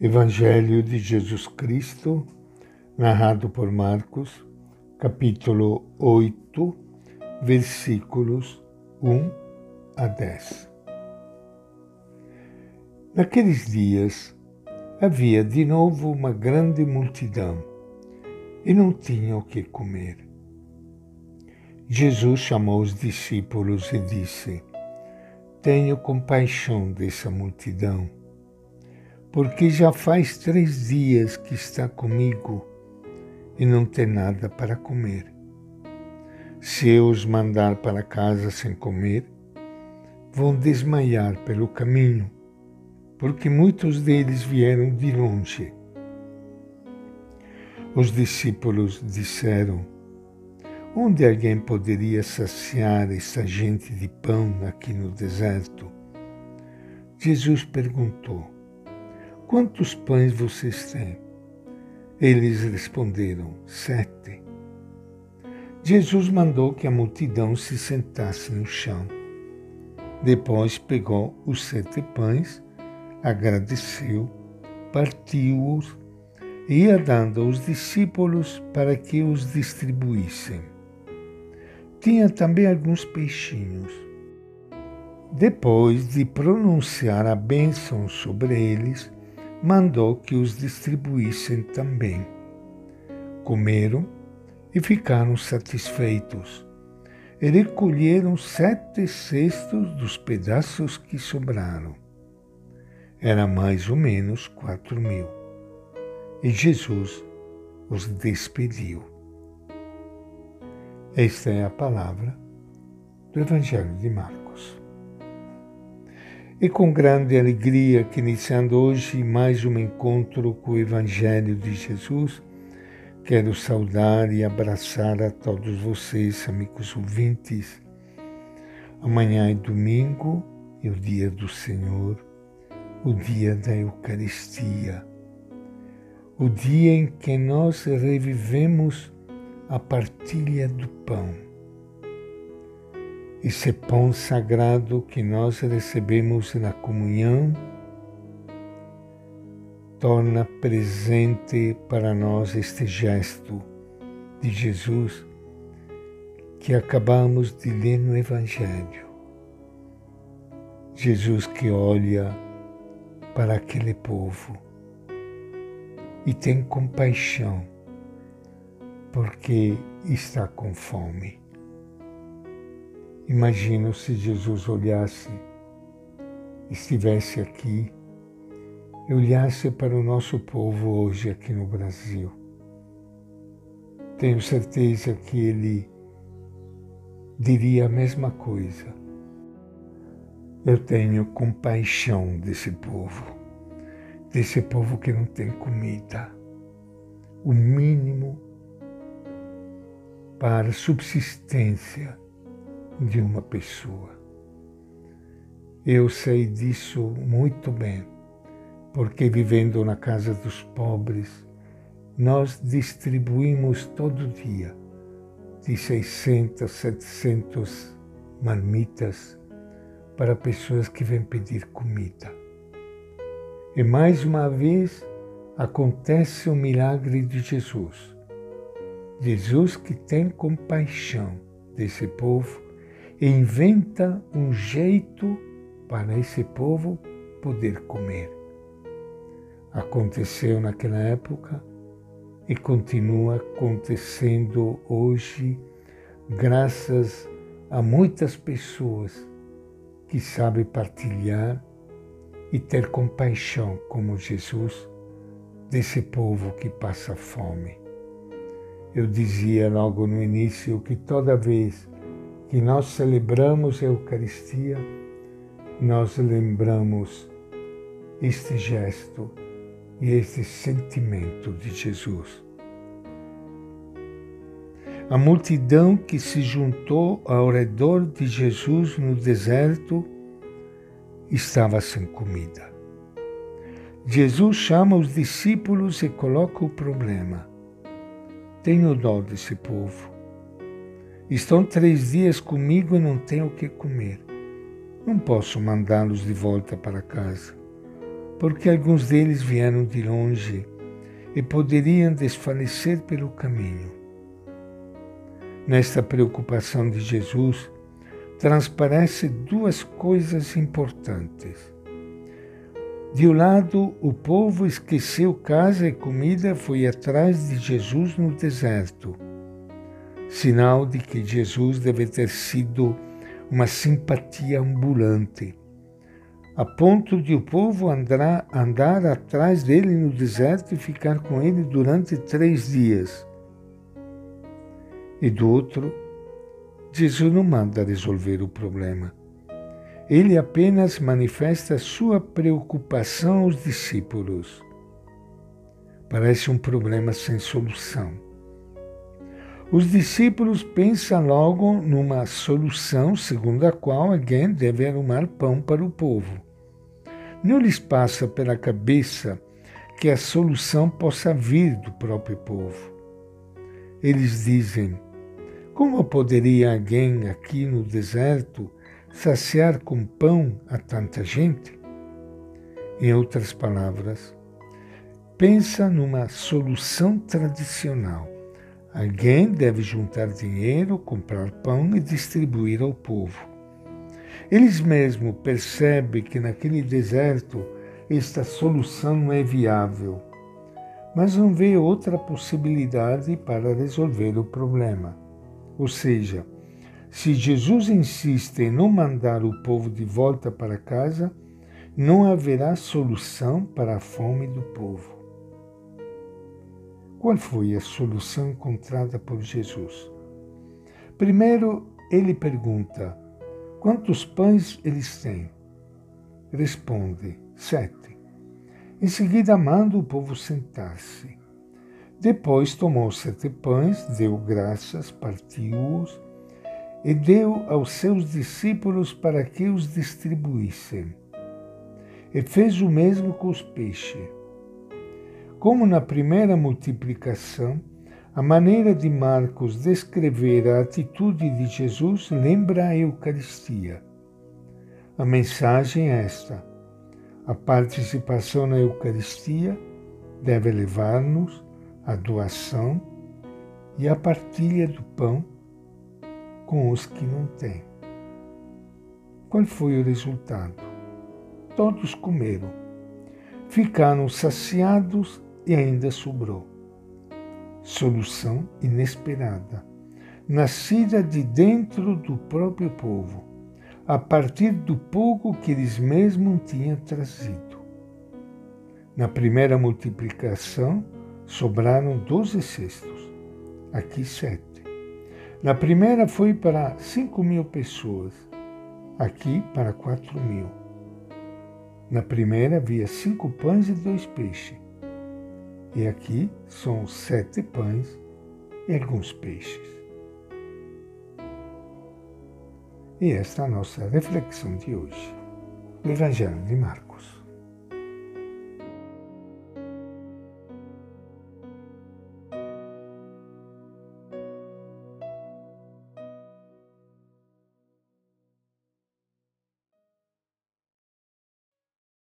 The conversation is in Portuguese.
Evangelho de Jesus Cristo, narrado por Marcos, capítulo 8, versículos 1 a 10. Naqueles dias havia de novo uma grande multidão e não tinham o que comer. Jesus chamou os discípulos e disse: Tenho compaixão dessa multidão porque já faz três dias que está comigo e não tem nada para comer. Se eu os mandar para casa sem comer, vão desmaiar pelo caminho, porque muitos deles vieram de longe. Os discípulos disseram: Onde alguém poderia saciar essa gente de pão aqui no deserto? Jesus perguntou: Quantos pães vocês têm? Eles responderam: Sete. Jesus mandou que a multidão se sentasse no chão. Depois pegou os sete pães, agradeceu, partiu-os e ia dando aos discípulos para que os distribuíssem. Tinha também alguns peixinhos. Depois de pronunciar a bênção sobre eles, mandou que os distribuíssem também. Comeram e ficaram satisfeitos. E recolheram sete cestos dos pedaços que sobraram. Era mais ou menos quatro mil. E Jesus os despediu. Esta é a palavra do Evangelho de Marcos. E com grande alegria que iniciando hoje mais um encontro com o Evangelho de Jesus, quero saudar e abraçar a todos vocês, amigos ouvintes. Amanhã é domingo e o dia do Senhor, o dia da Eucaristia, o dia em que nós revivemos a partilha do pão esse pão sagrado que nós recebemos na comunhão torna presente para nós este gesto de Jesus que acabamos de ler no Evangelho. Jesus que olha para aquele povo e tem compaixão porque está com fome. Imagino se Jesus olhasse, estivesse aqui, e olhasse para o nosso povo hoje aqui no Brasil. Tenho certeza que ele diria a mesma coisa. Eu tenho compaixão desse povo, desse povo que não tem comida. O mínimo para subsistência de uma pessoa. Eu sei disso muito bem, porque vivendo na casa dos pobres, nós distribuímos todo dia de 600, 700 marmitas para pessoas que vêm pedir comida. E mais uma vez acontece o milagre de Jesus. Jesus que tem compaixão desse povo inventa um jeito para esse povo poder comer. Aconteceu naquela época e continua acontecendo hoje, graças a muitas pessoas que sabem partilhar e ter compaixão, como Jesus, desse povo que passa fome. Eu dizia logo no início que toda vez que nós celebramos a Eucaristia, nós lembramos este gesto e este sentimento de Jesus. A multidão que se juntou ao redor de Jesus no deserto estava sem comida. Jesus chama os discípulos e coloca o problema. Tenho dó desse povo Estão três dias comigo e não tenho o que comer. Não posso mandá-los de volta para casa. porque alguns deles vieram de longe e poderiam desfalecer pelo caminho. Nesta preocupação de Jesus, transparece duas coisas importantes. De um lado, o povo esqueceu casa e comida, foi atrás de Jesus no deserto, sinal de que Jesus deve ter sido uma simpatia ambulante, a ponto de o povo andar, andar atrás dele no deserto e ficar com ele durante três dias. E do outro, Jesus não manda resolver o problema. Ele apenas manifesta sua preocupação aos discípulos. Parece um problema sem solução. Os discípulos pensam logo numa solução segundo a qual alguém deve arrumar pão para o povo. Não lhes passa pela cabeça que a solução possa vir do próprio povo. Eles dizem: como poderia alguém aqui no deserto saciar com pão a tanta gente? Em outras palavras, pensa numa solução tradicional. Alguém deve juntar dinheiro, comprar pão e distribuir ao povo. Eles mesmos percebem que naquele deserto esta solução não é viável, mas não vê outra possibilidade para resolver o problema. Ou seja, se Jesus insiste em não mandar o povo de volta para casa, não haverá solução para a fome do povo. Qual foi a solução encontrada por Jesus? Primeiro, ele pergunta: quantos pães eles têm? Responde: sete. Em seguida, manda o povo sentar-se. Depois tomou sete pães, deu graças, partiu-os e deu aos seus discípulos para que os distribuíssem. E fez o mesmo com os peixes. Como na primeira multiplicação, a maneira de Marcos descrever a atitude de Jesus lembra a Eucaristia. A mensagem é esta: a participação na Eucaristia deve levar-nos a doação e a partilha do pão com os que não têm. Qual foi o resultado? Todos comeram, ficaram saciados e ainda sobrou. Solução inesperada, nascida de dentro do próprio povo, a partir do pouco que eles mesmos tinham trazido. Na primeira multiplicação, sobraram doze cestos, aqui sete. Na primeira foi para cinco mil pessoas, aqui para quatro mil. Na primeira havia cinco pães e dois peixes, e aqui são sete pães e alguns peixes. E esta é a nossa reflexão de hoje, do Evangelho de Marcos.